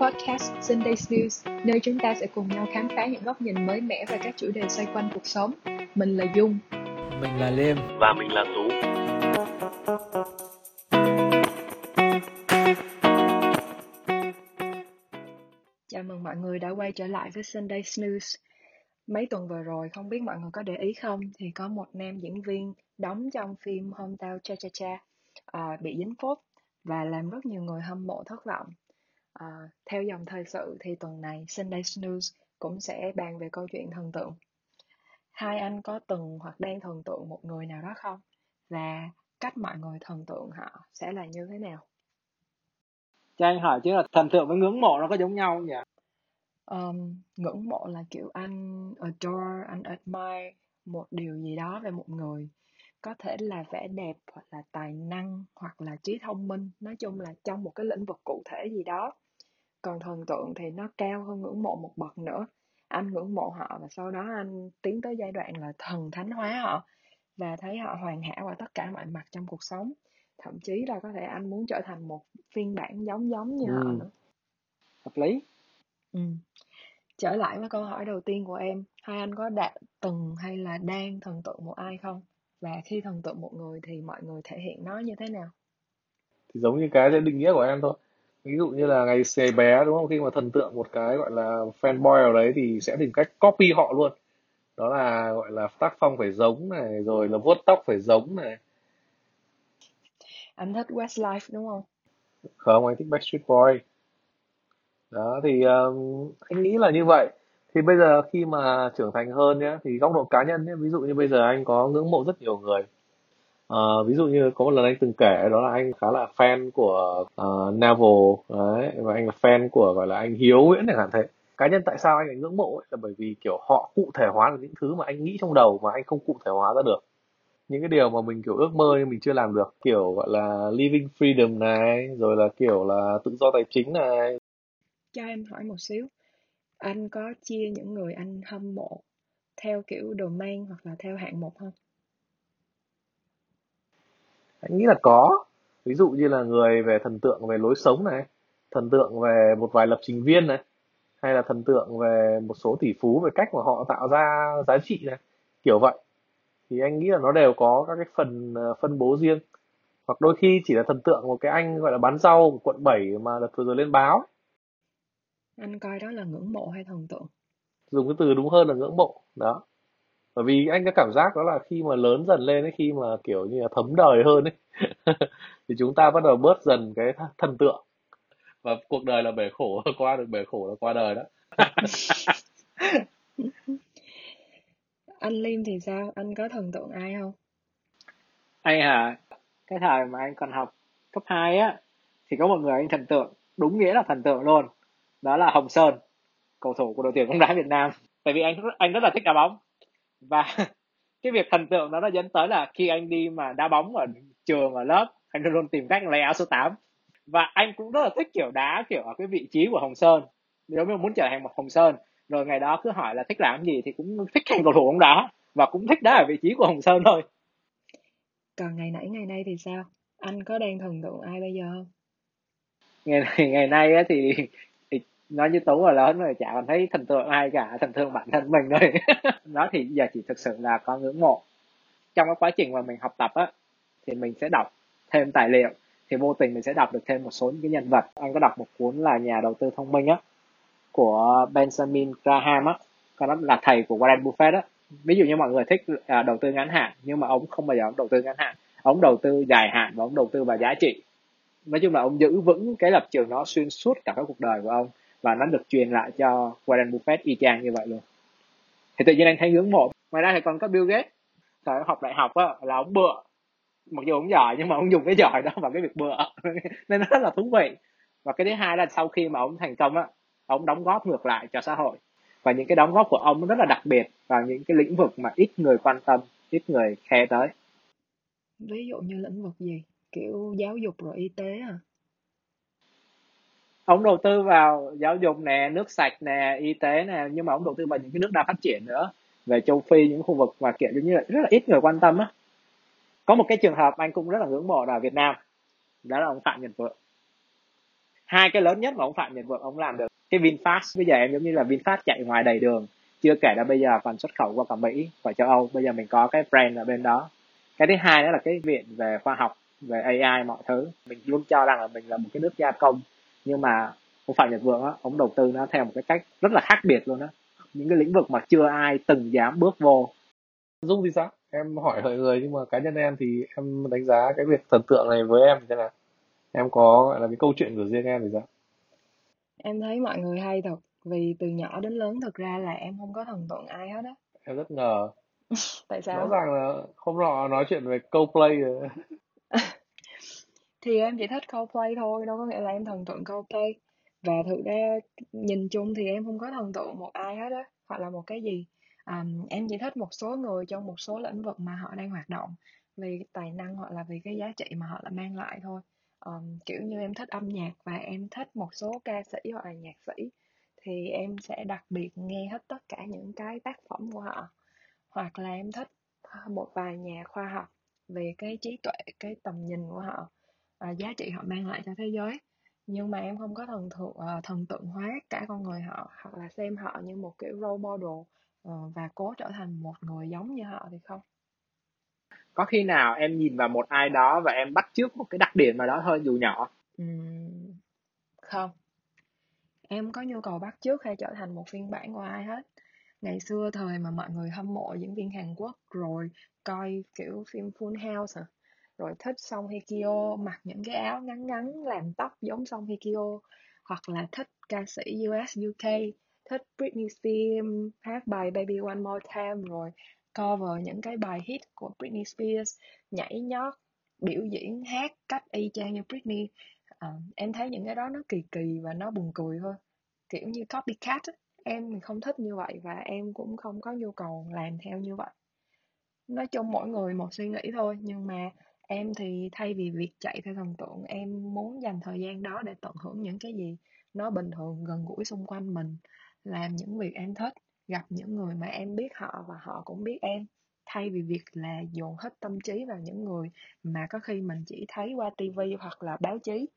podcast Sunday News, nơi chúng ta sẽ cùng nhau khám phá những góc nhìn mới mẻ về các chủ đề xoay quanh cuộc sống. Mình là Dung. Mình là Liêm. Và mình là Tú. Chào mừng mọi người đã quay trở lại với Sunday News. Mấy tuần vừa rồi, không biết mọi người có để ý không, thì có một nam diễn viên đóng trong phim Hometown Cha Cha Cha uh, bị dính phốt và làm rất nhiều người hâm mộ thất vọng. À, theo dòng thời sự thì tuần này Sunday News cũng sẽ bàn về câu chuyện thần tượng. Hai anh có từng hoặc đang thần tượng một người nào đó không? Và cách mọi người thần tượng họ sẽ là như thế nào? Cho anh hỏi chứ là thần tượng với ngưỡng mộ nó có giống nhau không nhỉ? Um, ngưỡng mộ là kiểu anh adore, anh admire một điều gì đó về một người có thể là vẻ đẹp hoặc là tài năng hoặc là trí thông minh nói chung là trong một cái lĩnh vực cụ thể gì đó còn thần tượng thì nó cao hơn ngưỡng mộ một bậc nữa. Anh ngưỡng mộ họ và sau đó anh tiến tới giai đoạn là thần thánh hóa họ và thấy họ hoàn hảo ở tất cả mọi mặt trong cuộc sống. Thậm chí là có thể anh muốn trở thành một phiên bản giống giống như ừ. họ nữa. Hợp lý. Ừ. trở lại với câu hỏi đầu tiên của em. Hai anh có đã từng hay là đang thần tượng một ai không? Và khi thần tượng một người thì mọi người thể hiện nó như thế nào? Thì giống như cái định nghĩa của em thôi ví dụ như là ngày xề bé đúng không? Khi mà thần tượng một cái gọi là fanboy ở đấy thì sẽ tìm cách copy họ luôn. Đó là gọi là tác phong phải giống này rồi là vuốt tóc phải giống này. Anh thích Westlife đúng không? Không anh thích Backstreet Boy đó thì um, anh nghĩ là như vậy. Thì bây giờ khi mà trưởng thành hơn nhé thì góc độ cá nhân nhé ví dụ như bây giờ anh có ngưỡng mộ rất nhiều người Uh, ví dụ như có một lần anh từng kể đó là anh khá là fan của ờ, uh, Neville đấy và anh là fan của gọi là anh Hiếu Nguyễn chẳng hạn thế. Cá nhân tại sao anh lại ngưỡng mộ ấy? là bởi vì kiểu họ cụ thể hóa được những thứ mà anh nghĩ trong đầu mà anh không cụ thể hóa ra được. Những cái điều mà mình kiểu ước mơ nhưng mình chưa làm được kiểu gọi là living freedom này rồi là kiểu là tự do tài chính này. Cho em hỏi một xíu. Anh có chia những người anh hâm mộ theo kiểu domain hoặc là theo hạng mục không? Anh nghĩ là có. Ví dụ như là người về thần tượng về lối sống này thần tượng về một vài lập trình viên này hay là thần tượng về một số tỷ phú về cách mà họ tạo ra giá trị này kiểu vậy. Thì anh nghĩ là nó đều có các cái phần ờ, phân bố riêng. Hoặc đôi khi chỉ là thần tượng một cái anh gọi là bán rau của quận 7 mà đợt vừa rồi lên báo. Anh coi đó là ngưỡng mộ hay thần tượng? Dùng cái từ đúng hơn là ngưỡng mộ. Đó bởi vì anh có cảm giác đó là khi mà lớn dần lên ấy khi mà kiểu như là thấm đời hơn ấy thì chúng ta bắt đầu bớt dần cái thần tượng. Và cuộc đời là bể khổ qua được bể khổ là qua đời đó. Anh Lim thì sao? Anh có thần tượng ai không? Anh hả? Cái thời mà anh còn học cấp 2 á thì có một người anh thần tượng đúng nghĩa là thần tượng luôn. Đó là Hồng Sơn cầu thủ của đội tuyển bóng đá Việt Nam. Tại vì anh anh rất là thích đá bóng và cái việc thần tượng đó nó dẫn tới là khi anh đi mà đá bóng ở trường ở lớp anh luôn luôn tìm cách lấy áo số 8 và anh cũng rất là thích kiểu đá kiểu ở cái vị trí của Hồng Sơn. Nếu mà muốn trở thành một Hồng Sơn rồi ngày đó cứ hỏi là thích làm gì thì cũng thích thành cầu thủ bóng đá và cũng thích đá ở vị trí của Hồng Sơn thôi. Còn ngày nãy ngày nay thì sao? Anh có đang thần tượng ai bây giờ không? Ngày này ngày nay thì nói như tú là lớn rồi chả còn thấy thần tượng ai cả thần tượng bản thân mình thôi. Nó thì giờ chỉ thực sự là có ngưỡng mộ. Trong cái quá trình mà mình học tập á thì mình sẽ đọc thêm tài liệu thì vô tình mình sẽ đọc được thêm một số những cái nhân vật. Anh có đọc một cuốn là nhà đầu tư thông minh á của Benjamin Graham á. Còn đó là thầy của Warren Buffett á. Ví dụ như mọi người thích à, đầu tư ngắn hạn nhưng mà ông không bao giờ ông đầu tư ngắn hạn. Ông đầu tư dài hạn và ông đầu tư vào giá trị. Nói chung là ông giữ vững cái lập trường đó xuyên suốt cả cái cuộc đời của ông và nó được truyền lại cho Warren Buffett y chang như vậy luôn. Thì tự nhiên anh thấy ngưỡng mộ. Ngoài ra thì còn có Bill Gates. Thời học đại học á, là ông bựa. Mặc dù ông giỏi, nhưng mà ông dùng cái giỏi đó vào cái việc bựa. Nên nó rất là thú vị. Và cái thứ hai là sau khi mà ông thành công á, ông đóng góp ngược lại cho xã hội. Và những cái đóng góp của ông rất là đặc biệt vào những cái lĩnh vực mà ít người quan tâm, ít người khe tới. Ví dụ như lĩnh vực gì? Kiểu giáo dục rồi y tế à ông đầu tư vào giáo dục nè, nước sạch nè, y tế nè, nhưng mà ông đầu tư vào những cái nước đang phát triển nữa. Về châu phi, những khu vực mà, kiểu như là, rất là ít người quan tâm á. Có một cái trường hợp anh cũng rất là ngưỡng mộ là Việt Nam. Đó là ông Phạm Nhật Vượng. Hai cái lớn nhất mà ông Phạm Nhật Vượng ông làm được, cái VinFast. Bây giờ em giống như là VinFast chạy ngoài đầy đường. Chưa kể là bây giờ còn xuất khẩu qua cả Mỹ và châu Âu. Bây giờ mình có cái brand ở bên đó. Cái thứ hai đó là cái viện về khoa học, về AI mọi thứ. Mình luôn cho rằng là mình là một cái nước gia công nhưng mà ông Phạm Nhật Vượng á ông đầu tư nó theo một cái cách rất là khác biệt luôn á. Những cái lĩnh vực mà chưa ai từng dám bước vô. Dung thì sao? Em hỏi mọi người nhưng mà cá nhân em thì em đánh giá cái việc thần tượng này với em thì thế nào? Em có gọi là cái câu chuyện của riêng em thì sao? Em thấy mọi người hay thật vì từ nhỏ đến lớn thực ra là em không có thần tượng ai hết á. em rất ngờ. Tại rõ sao? ràng là hôm nọ nói chuyện về Coldplay rồi thì em chỉ thích Coldplay thôi, đâu có nghĩa là em thần tượng Coldplay. Và thực ra nhìn chung thì em không có thần tượng một ai hết á, hoặc là một cái gì. um, em chỉ thích một số người trong một số lĩnh vực mà họ đang hoạt động vì tài năng hoặc là vì cái giá trị mà họ đã mang lại thôi. um, kiểu như em thích âm nhạc và em thích một số ca sĩ hoặc là nhạc sĩ thì em sẽ đặc biệt nghe hết tất cả những cái tác phẩm của họ. Hoặc là em thích một vài nhà khoa học về cái trí tuệ, cái tầm nhìn của họ, và giá trị họ mang lại cho thế giới. Nhưng mà em không có thần tượng ờ, thần tượng hóa cả con người họ hoặc là xem họ như một kiểu role model ờ, và cố trở thành một người giống như họ thì không. có khi nào em nhìn vào một ai đó và em bắt chước một cái đặc điểm nào đó thôi dù nhỏ Ừm, không. Em có nhu cầu bắt chước hay trở thành một phiên bản của ai hết. Ngày xưa thời mà mọi người hâm mộ diễn viên Hàn Quốc rồi coi kiểu phim Full House à. Rồi thích Song Hye Kyo mặc những cái áo ngắn ngắn làm tóc giống Song Hye Kyo hoặc là thích ca sĩ US UK, thích Britney Spears hát bài Baby One More Time rồi cover những cái bài hit của Britney Spears, nhảy nhót, biểu diễn hát cách y chang như Britney. Ờ, em thấy những cái đó nó kỳ kỳ và nó buồn cười thôi. Kiểu như copycat em thì không thích như vậy và em cũng không có nhu cầu làm theo như vậy. Nói chung mỗi người một suy nghĩ thôi nhưng mà em thì thay vì việc chạy theo thần tượng, em muốn dành thời gian đó để tận hưởng những cái gì nó bình thường gần gũi xung quanh mình, làm những việc em thích, gặp những người mà em biết họ và họ cũng biết em. Thay vì việc là dồn hết tâm trí vào những người mà có khi mình chỉ thấy qua tivi hoặc là báo chí,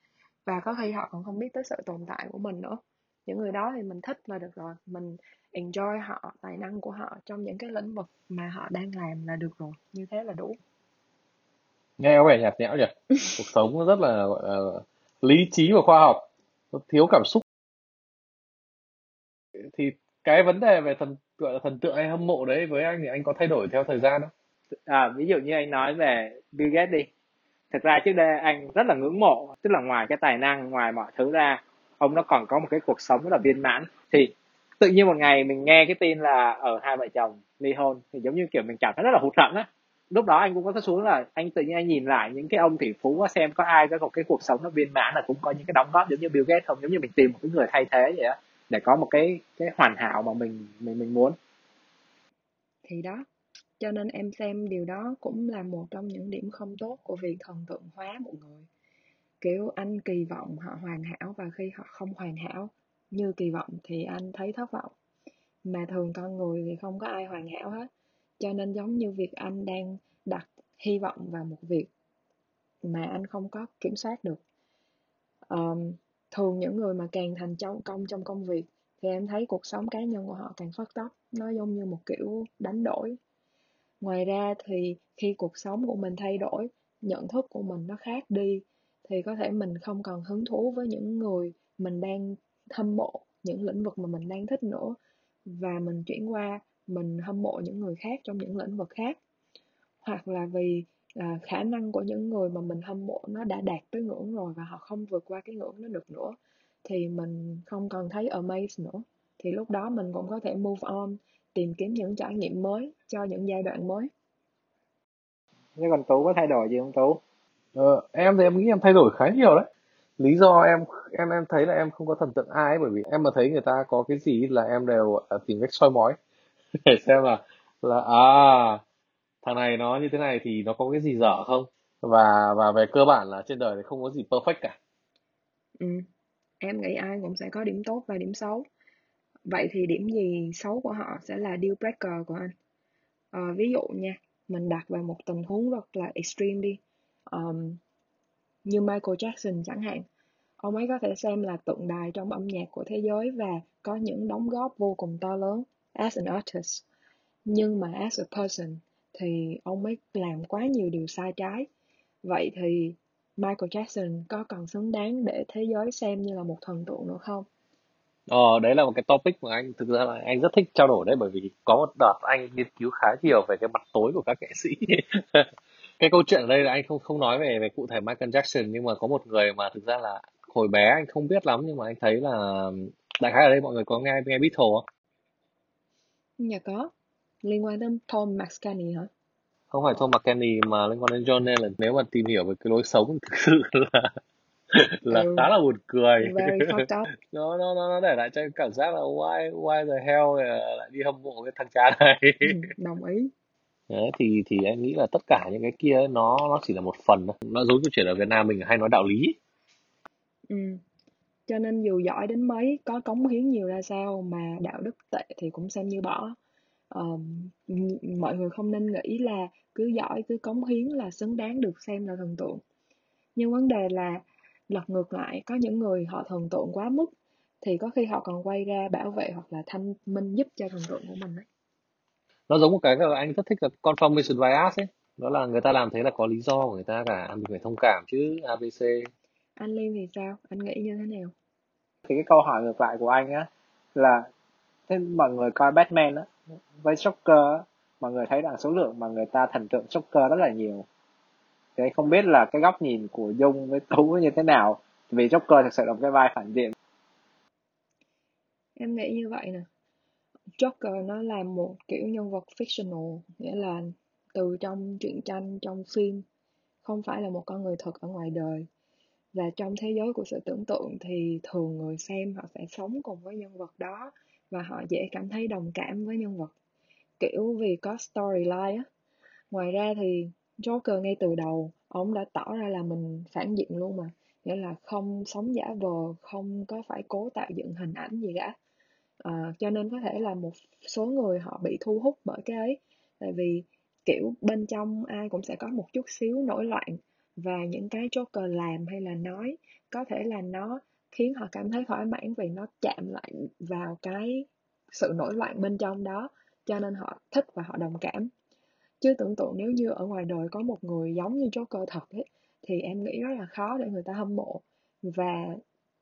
và có khi họ còn không biết tới sự tồn tại của mình nữa. Những người đó thì mình thích là được rồi, mình enjoy họ, tài năng của họ trong những cái lĩnh vực mà họ đang làm là được rồi, như thế là đủ nghe có vẻ nhạt nhẽo nhỉ? Cuộc sống rất là gọi là lý trí và khoa học. Nó thiếu cảm xúc. Thì cái vấn đề về thần gọi là thần tượng hay hâm mộ đấy với anh thì anh có thay đổi theo thời gian không? À, ví dụ như anh nói về Bill Gates đi. Thực ra trước đây anh rất là ngưỡng mộ tức là ngoài cái tài năng ngoài mọi thứ ra ông nó còn có một cái cuộc sống rất là viên mãn. Thì tự nhiên một ngày mình nghe cái tin là ở hai vợ chồng ly hôn thì giống như kiểu mình cảm thấy rất là hụt hẫng á lúc đó anh cũng có cái xuống là anh tự nhiên anh nhìn lại những cái ông tỷ phú xem có ai có một cái cuộc sống nó viên mãn là cũng có những cái đóng góp giống như Bill Gates không? Giống như mình tìm một cái người thay thế vậy á, để có một cái cái hoàn hảo mà mình mình mình muốn. Thì đó, cho nên em xem điều đó cũng là một trong những điểm không tốt của việc thần tượng hóa một người. Kiểu anh kỳ vọng họ hoàn hảo và khi họ không hoàn hảo, như kỳ vọng thì anh thấy thất vọng. Mà thường con người thì không có ai hoàn hảo hết cho nên giống như việc anh đang đặt hy vọng vào một việc mà anh không có kiểm soát được. Um, thường những người mà càng thành châu công trong công việc thì em thấy cuộc sống cá nhân của họ càng phát tóc nó giống như một kiểu đánh đổi. Ngoài ra thì khi cuộc sống của mình thay đổi nhận thức của mình nó khác đi thì có thể mình không còn hứng thú với những người mình đang hâm mộ những lĩnh vực mà mình đang thích nữa. Và mình chuyển qua mình hâm mộ những người khác trong những lĩnh vực khác. Hoặc là vì là khả năng của những người mà mình hâm mộ nó đã đạt tới ngưỡng rồi và họ không vượt qua cái ngưỡng đó được nữa thì mình không còn thấy amaze nữa. Thì lúc đó mình cũng có thể move on tìm kiếm những trải nghiệm mới cho những giai đoạn mới. Thế còn tú có thay đổi gì không tú? Ờ, em thì em nghĩ em thay đổi khá nhiều đấy. Lý do em em em thấy là em không có thần tượng ai ấy, bởi vì em mà thấy người ta có cái gì là em đều uh, tìm cách soi mói để xem là là à thằng này nó như thế này thì nó có cái gì dở không? Và và về cơ bản là trên đời thì không có gì perfect cả. Ừ. em nghĩ ai cũng sẽ có điểm tốt và điểm xấu. Vậy thì điểm gì xấu của họ sẽ là deal breaker của anh? À, ví dụ nha mình đặt vào một tình huống rất là extreme đi. Um, như Michael Jackson chẳng hạn. Ông ấy có thể xem là tượng đài trong âm nhạc của thế giới và có những đóng góp vô cùng to lớn as an artist. Nhưng mà as a person thì ông ấy làm quá nhiều điều sai trái. Vậy thì Michael Jackson có còn xứng đáng để thế giới xem như là một thần tượng nữa không? Ờ, đấy là một cái topic mà anh thực ra là anh rất thích trao đổi đấy bởi vì có một đợt anh nghiên cứu khá nhiều về cái mặt tối của các nghệ sĩ. cái câu chuyện ở đây là anh không không nói về về cụ thể Michael Jackson nhưng mà có một người mà thực ra là hồi bé anh không biết lắm nhưng mà anh thấy là đại khái ở đây mọi người có nghe nghe Beatles không? Dạ có. Liên quan đến Tom McCartney hả? Không phải Tom McCartney mà liên quan đến John Lennon. Nếu mà tìm hiểu về cái lối sống thực sự là là Ừ, khá là buồn cười. nó nó nó nó để lại cho cảm giác là why why the hell lại lại đi hâm mộ cái thằng cha này. Ừ, đồng ý. Đấy, thì thì em nghĩ là tất cả những cái kia nó nó chỉ là một phần. Nó giống như chuyện ở Việt Nam mình hay nói đạo lý. Ừ. Cho nên dù giỏi đến mấy, có cống hiến nhiều ra sao mà đạo đức tệ thì cũng xem như bỏ. uh, mọi người không nên nghĩ là cứ giỏi, cứ cống hiến là xứng đáng được xem là thần tượng. Nhưng vấn đề là lật ngược lại, có những người họ thần tượng quá mức thì có khi họ còn quay ra bảo vệ hoặc là thanh minh giúp cho thần tượng của mình ấy. Nó giống một cái là anh rất thích là confirmation bias ấy. Đó là người ta làm thế là có lý do của người ta cả, mình phải thông cảm chứ ABC. Anh Liêm thì sao? Anh nghĩ như thế nào? thì cái câu hỏi ngược lại của anh á là thế mọi người coi Batman á với Joker á, mọi người thấy rằng số lượng mà người ta thần tượng Joker rất là nhiều thì anh không biết là cái góc nhìn của Dung với Tú như thế nào vì Joker thực sự là một cái vai phản diện Em nghĩ như vậy nè. Joker nó là một kiểu nhân vật fictional, nghĩa là từ trong truyện tranh, trong phim, không phải là một con người thật ở ngoài đời. Và trong thế giới của sự tưởng tượng thì thường người xem họ sẽ sống cùng với nhân vật đó và họ dễ cảm thấy đồng cảm với nhân vật. Kiểu vì có storyline á. Ngoài ra thì Joker ngay từ đầu, ông đã tỏ ra là mình phản diện luôn mà. Nghĩa là không sống giả vờ, không có phải cố tạo dựng hình ảnh gì cả. à, cho nên có thể là một số người họ bị thu hút bởi cái ấy. Tại vì kiểu bên trong ai cũng sẽ có một chút xíu nổi loạn và những cái Joker làm hay là nói có thể là nó khiến họ cảm thấy thỏa mãn vì nó chạm lại vào cái sự nổi loạn bên trong đó cho nên họ thích và họ đồng cảm. Chứ tưởng tượng nếu như ở ngoài đời có một người giống như Joker thật ấy, thì em nghĩ rất là khó để người ta hâm mộ. Và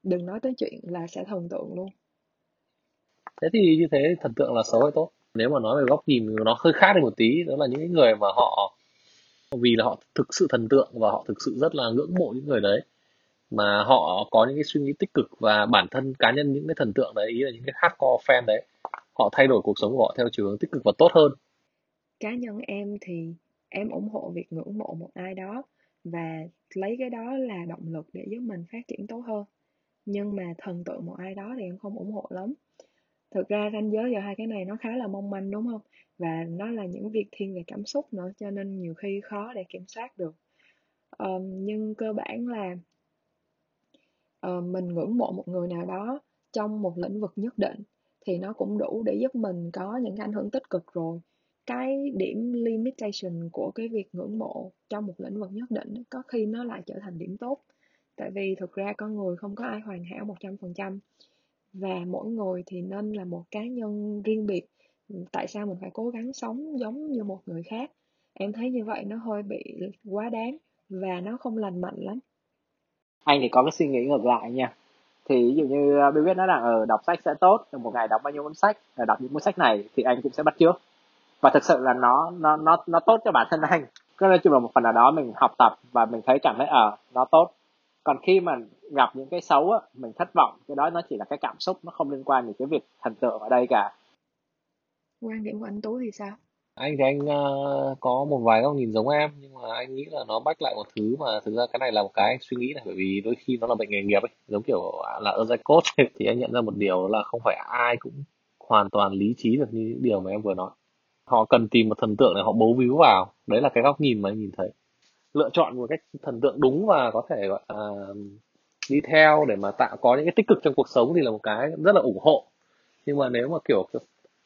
đừng nói tới chuyện là sẽ thần tượng luôn. Thế thì như thế thần tượng là xấu hay tốt? Nếu mà nói về góc nhìn nó hơi khác đi một tí, đó là những người mà họ vì là họ thực sự thần tượng và họ thực sự rất là ngưỡng mộ những người đấy. Mà họ có những cái suy nghĩ tích cực và bản thân cá nhân những cái thần tượng đấy, ý là những cái hardcore fan đấy, họ thay đổi cuộc sống của họ theo chiều hướng tích cực và tốt hơn. Cá nhân em thì em ủng hộ việc ngưỡng mộ một ai đó và lấy cái đó là động lực để giúp mình phát triển tốt hơn. Nhưng mà thần tượng một ai đó thì em không ủng hộ lắm. Thực ra ranh giới giữa hai cái này nó khá là mong manh, đúng không? Và nó là những việc thiên về cảm xúc nữa cho nên nhiều khi khó để kiểm soát được. Um, nhưng cơ bản là ờ, mình ngưỡng mộ một người nào đó trong một lĩnh vực nhất định thì nó cũng đủ để giúp mình có những cái ảnh hưởng tích cực rồi. Cái điểm limitation của cái việc ngưỡng mộ trong một lĩnh vực nhất định có khi nó lại trở thành điểm tốt. Tại vì thực ra con người không có ai hoàn hảo 100% và mỗi người thì nên là một cá nhân riêng biệt tại sao mình phải cố gắng sống giống như một người khác? Em thấy như vậy nó hơi bị quá đáng và nó không lành mạnh lắm. Anh thì có cái suy nghĩ ngược lại nha. Thì ví dụ như à, Bill biết nói rằng ở đọc sách sẽ tốt một ngày đọc bao nhiêu cuốn sách ờ, đọc những cuốn sách này thì anh cũng sẽ bắt chước. Và thực sự là nó nó nó nó tốt cho bản thân anh. Cứ nói chung là một phần nào đó mình học tập và mình thấy cảm thấy ờ nó tốt. Còn khi mà gặp những cái xấu á, mình thất vọng, cái đó nó chỉ là cái cảm xúc, nó không liên quan đến cái việc thần tượng ở đây cả quan điểm của anh Tú thì sao? Anh thì anh ờ, có một vài góc nhìn giống em, nhưng mà anh nghĩ là nó bách lại một thứ mà thực ra cái này là một cái anh suy nghĩ này, bởi vì đôi khi nó là bệnh nghề nghiệp ấy, giống kiểu là ở giai cốt thì anh nhận ra một điều là không phải ai cũng hoàn toàn lý trí được như những điều mà em vừa nói. Họ cần tìm một thần tượng để họ bấu víu vào, đấy là cái góc nhìn mà anh nhìn thấy. Lựa chọn một cách thần tượng đúng và có thể gọi là đi theo để mà tạo, có những cái tích cực trong cuộc sống thì là một cái rất là ủng hộ. Nhưng mà nếu mà kiểu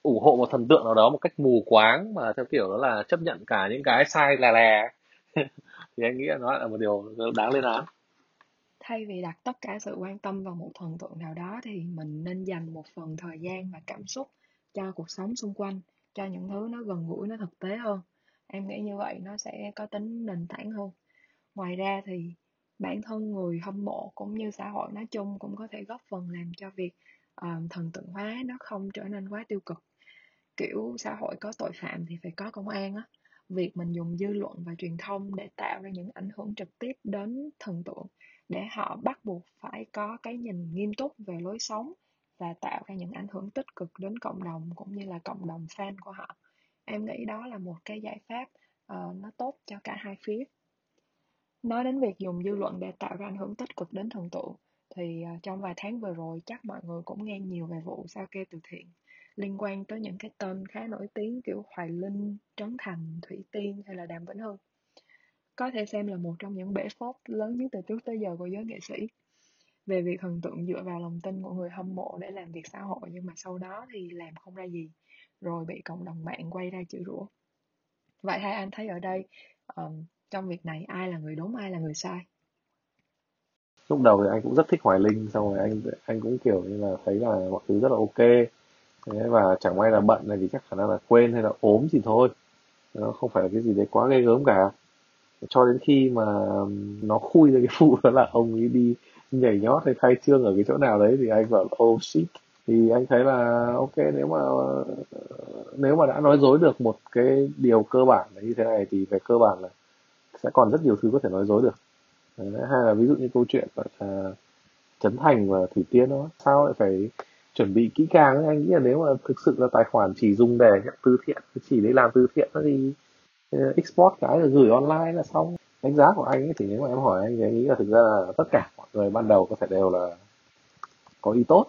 ủng hộ một thần tượng nào đó một cách mù quáng mà theo kiểu đó là chấp nhận cả những cái sai lè lè. Thì anh nghĩ là nó là một điều đáng lên án. Thay vì đặt tất cả sự quan tâm vào một thần tượng nào đó thì mình nên dành một phần thời gian và cảm xúc cho cuộc sống xung quanh cho những thứ nó gần gũi nó thực tế hơn. Em nghĩ như vậy nó sẽ có tính nền tảng hơn. Ngoài ra thì bản thân người hâm mộ cũng như xã hội nói chung cũng có thể góp phần làm cho việc uh, thần tượng hóa nó không trở nên quá tiêu cực kiểu xã hội có tội phạm thì phải có công an á. Việc mình dùng dư luận và truyền thông để tạo ra những ảnh hưởng trực tiếp đến thần tượng để họ bắt buộc phải có cái nhìn nghiêm túc về lối sống và tạo ra những ảnh hưởng tích cực đến cộng đồng cũng như là cộng đồng fan của họ. Em nghĩ đó là một cái giải pháp uh, nó tốt cho cả hai phía. Nói đến việc dùng dư luận để tạo ra ảnh hưởng tích cực đến thần tượng thì uh, trong vài tháng vừa rồi chắc mọi người cũng nghe nhiều về vụ sao kê từ thiện liên quan tới những cái tên khá nổi tiếng kiểu Hoài Linh, Trấn Thành, Thủy Tiên hay là Đàm Vĩnh Hưng. Có thể xem là một trong những bể phốt lớn nhất từ trước tới giờ của giới nghệ sĩ. Về việc thần tượng dựa vào lòng tin của người hâm mộ để làm việc xã hội nhưng mà sau đó thì làm không ra gì rồi bị cộng đồng mạng quay ra chửi rủa. Vậy hai anh thấy ở đây um, trong việc này ai là người đúng ai là người sai? Lúc đầu thì anh cũng rất thích Hoài Linh xong rồi anh anh cũng kiểu như là thấy là mọi thứ rất là ok. Thế và chẳng may là bận này thì chắc khả năng là quên hay là ốm gì thôi. Nó không phải là cái gì đấy quá ghê gớm cả. Cho đến khi mà nó khui ra cái vụ đó là ông ấy đi nhảy nhót hay khai trương ở cái chỗ nào đấy thì anh bảo oh shit. Thì anh thấy là ok nếu mà ờ, nếu mà đã nói dối được một cái điều cơ bản là như thế này thì về cơ bản là sẽ còn rất nhiều thứ có thể nói dối được. Đấy, hay là ví dụ như câu chuyện là Trấn Thành và Thủy Tiên đó sao lại phải chuẩn bị kỹ càng anh nghĩ là nếu mà thực sự là tài khoản chỉ dùng để nhận từ thiện chỉ để làm từ thiện thì ờ, export cái rồi gửi online là xong. Đánh giá của anh ấy thì nếu mà em hỏi anh thì anh nghĩ là thực ra là tất cả mọi người ban đầu có thể đều là có ý tốt.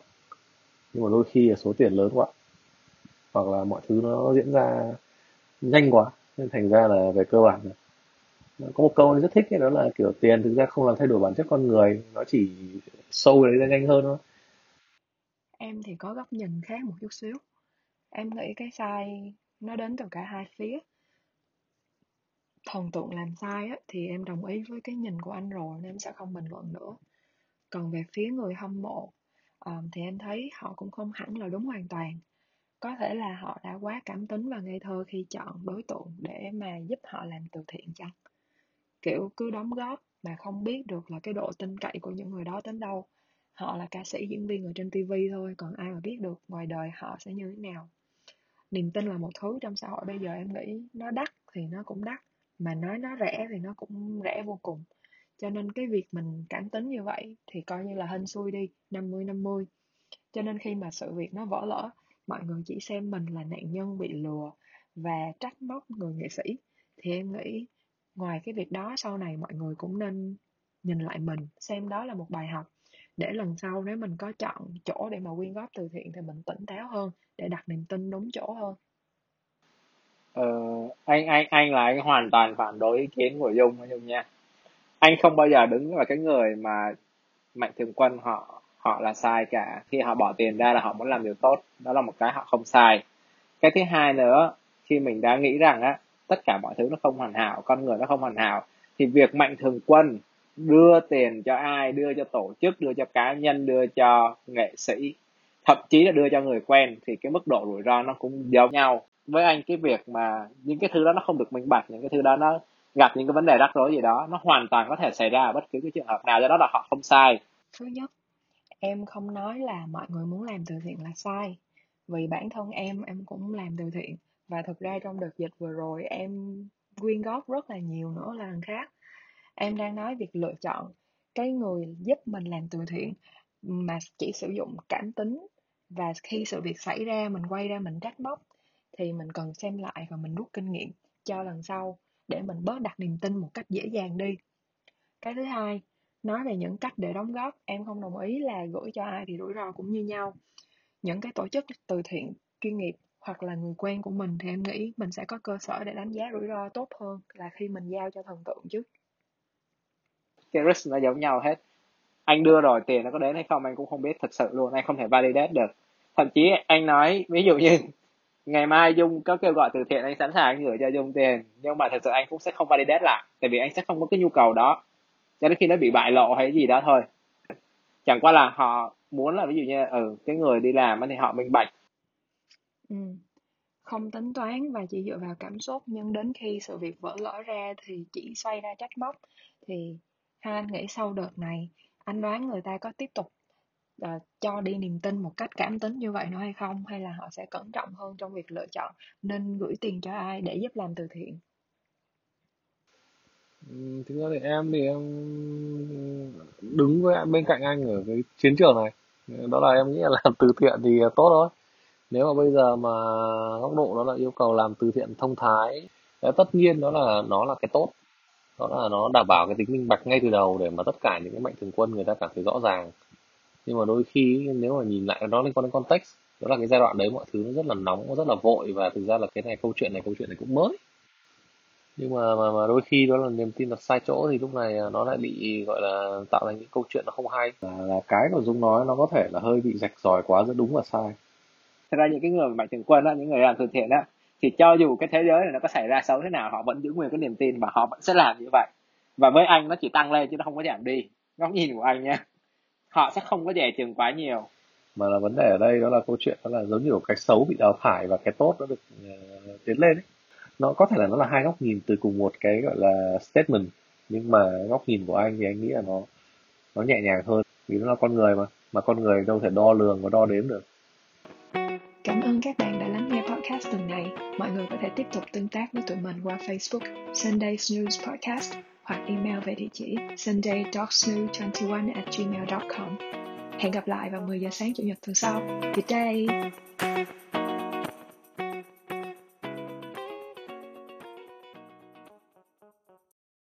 Nhưng mà đôi khi là số tiền lớn quá hoặc là mọi thứ nó diễn ra nhanh quá nên thành ra là về cơ bản là có một câu anh rất thích ấy, đó là kiểu tiền thực ra không làm thay đổi bản chất con người nó chỉ sâu đấy ra nhanh hơn thôi em thì có góc nhìn khác một chút xíu. Em nghĩ cái sai nó đến từ cả hai phía. Thần tượng làm sai á, thì em đồng ý với cái nhìn của anh rồi nên em sẽ không bình luận nữa. Còn về phía người hâm mộ um, thì em thấy họ cũng không hẳn là đúng hoàn toàn. Có thể là họ đã quá cảm tính và ngây thơ khi chọn đối tượng để mà giúp họ làm từ thiện chăng? Kiểu cứ đóng góp mà không biết được là cái độ tin cậy của những người đó đến đâu họ là ca sĩ diễn viên ở trên TV thôi, còn ai mà biết được ngoài đời họ sẽ như thế nào. Niềm tin là một thứ trong xã hội bây giờ em nghĩ nó đắt thì nó cũng đắt, mà nói nó rẻ thì nó cũng rẻ vô cùng. Cho nên cái việc mình cảm tính như vậy thì coi như là hên xui đi 50 50 cho nên khi mà sự việc nó vỡ lỡ mọi người chỉ xem mình là nạn nhân bị lừa và trách móc người nghệ sĩ, thì em nghĩ ngoài cái việc đó sau này mọi người cũng nên nhìn lại mình, xem đó là một bài học để lần sau nếu mình có chọn chỗ để mà quyên góp từ thiện thì mình tỉnh táo hơn để đặt niềm tin đúng chỗ hơn. Ờ, anh anh anh là anh hoàn toàn phản đối ý kiến của dung dung nha. Anh không bao giờ đứng là cái người mà mạnh thường quân họ họ là sai cả. Khi họ bỏ tiền ra là họ muốn làm điều tốt đó là một cái họ không sai. Cái thứ hai nữa khi mình đã nghĩ rằng á tất cả mọi thứ nó không hoàn hảo con người nó không hoàn hảo thì việc mạnh thường quân đưa tiền cho ai, đưa cho tổ chức, đưa cho cá nhân, đưa cho nghệ sĩ, thậm chí là đưa cho người quen, thì cái mức độ rủi ro nó cũng giống nhau. Với anh, cái việc mà những cái thứ đó nó không được minh bạch, những cái thứ đó nó gặp những cái vấn đề rắc rối gì đó, nó hoàn toàn có thể xảy ra ở bất cứ cái trường hợp nào, do đó là họ không sai. Thứ nhất, em không nói là mọi người muốn làm từ thiện là sai. Vì bản thân em em cũng làm từ thiện. Và thực ra trong đợt dịch vừa rồi, em quyên góp rất là nhiều nữa là lần khác em đang nói việc lựa chọn cái người giúp mình làm từ thiện mà chỉ sử dụng cảm tính. Và khi sự việc xảy ra, mình quay ra mình trách móc, thì mình cần xem lại và mình rút kinh nghiệm cho lần sau để mình bớt đặt niềm tin một cách dễ dàng đi. Cái thứ hai, nói về những cách để đóng góp. Em không đồng ý là gửi cho ai thì rủi ro cũng như nhau. Những cái tổ chức từ thiện, chuyên nghiệp hoặc là người quen của mình thì em nghĩ mình sẽ có cơ sở để đánh giá rủi ro tốt hơn là khi mình giao cho thần tượng chứ cái risk nó giống nhau hết. Anh đưa rồi tiền nó có đến hay không anh cũng không biết thật sự luôn, anh không thể validate được. Thậm chí anh nói, ví dụ như, ngày mai dung có kêu gọi từ thiện, anh sẵn sàng gửi cho dung tiền, nhưng mà thật sự anh cũng sẽ không validate lại, tại vì anh sẽ không có cái nhu cầu đó. Cho đến khi nó bị bại lộ hay gì đó thôi. Chẳng qua là họ muốn là ví dụ như ừ cái người đi làm thì họ minh bạch. Ừ. không tính toán và chỉ dựa vào cảm xúc, nhưng đến khi sự việc vỡ lỡ ra thì chỉ xoay ra trách móc, thì hai anh nghĩ sau đợt này anh đoán người ta có tiếp tục uh, cho đi niềm tin một cách cảm tính như vậy nữa hay không? Hay là họ sẽ cẩn trọng hơn trong việc lựa chọn nên gửi tiền cho ai để giúp làm từ thiện? Ừ, thực ra thì em thì em đứng với bên cạnh anh ở cái chiến trường này. Đó là em nghĩ là làm từ thiện thì tốt thôi. Nếu mà bây giờ mà góc độ đó là yêu cầu làm từ thiện thông thái ờ, tất nhiên đó là nó là cái tốt đó là nó đảm bảo cái tính minh bạch ngay từ đầu để mà tất cả những cái mạnh thường quân người ta cảm thấy rõ ràng. Nhưng mà đôi khi nếu mà nhìn lại nó liên quan đến context đó là cái giai đoạn đấy mọi thứ nó rất là nóng nó rất là vội và thực ra là cái này câu chuyện này câu chuyện này cũng mới. Nhưng mà mà, mà đôi khi đó là niềm tin đặt sai chỗ thì lúc này nó lại bị gọi là tạo thành những câu chuyện nó không hay. Là, là cái nội dung nói nó có thể là hơi bị rạch ròi quá giữa đúng và sai. Thật ra những cái người mạnh thường quân đó những người làm từ thiện đó thì cho dù cái thế giới này nó có xảy ra xấu thế nào họ vẫn giữ nguyên cái niềm tin và họ vẫn sẽ làm như vậy. Và với anh nó chỉ tăng lên chứ nó không có giảm đi. Góc nhìn của anh nha. Họ sẽ không có dè chừng quá nhiều. Mà là vấn đề ở đây đó là câu chuyện đó là giống như cái xấu bị đào thải và cái tốt nó được uh, tiến lên ấy. Nó có thể là nó là hai góc nhìn từ cùng một cái gọi là statement nhưng mà góc nhìn của anh thì anh nghĩ là nó nó nhẹ nhàng hơn. Vì nó là con người mà mà con người đâu thể đo lường và đo đếm được. Cảm ơn các bạn đã podcast tuần này. Mọi người có thể tiếp tục tương tác với tụi mình qua Facebook, Sunday Snooze Podcast, hoặc email về địa chỉ sundaydogsnoo21 at gmail.com. Hẹn gặp lại vào 10 giờ sáng Chủ nhật tuần sau. Good day!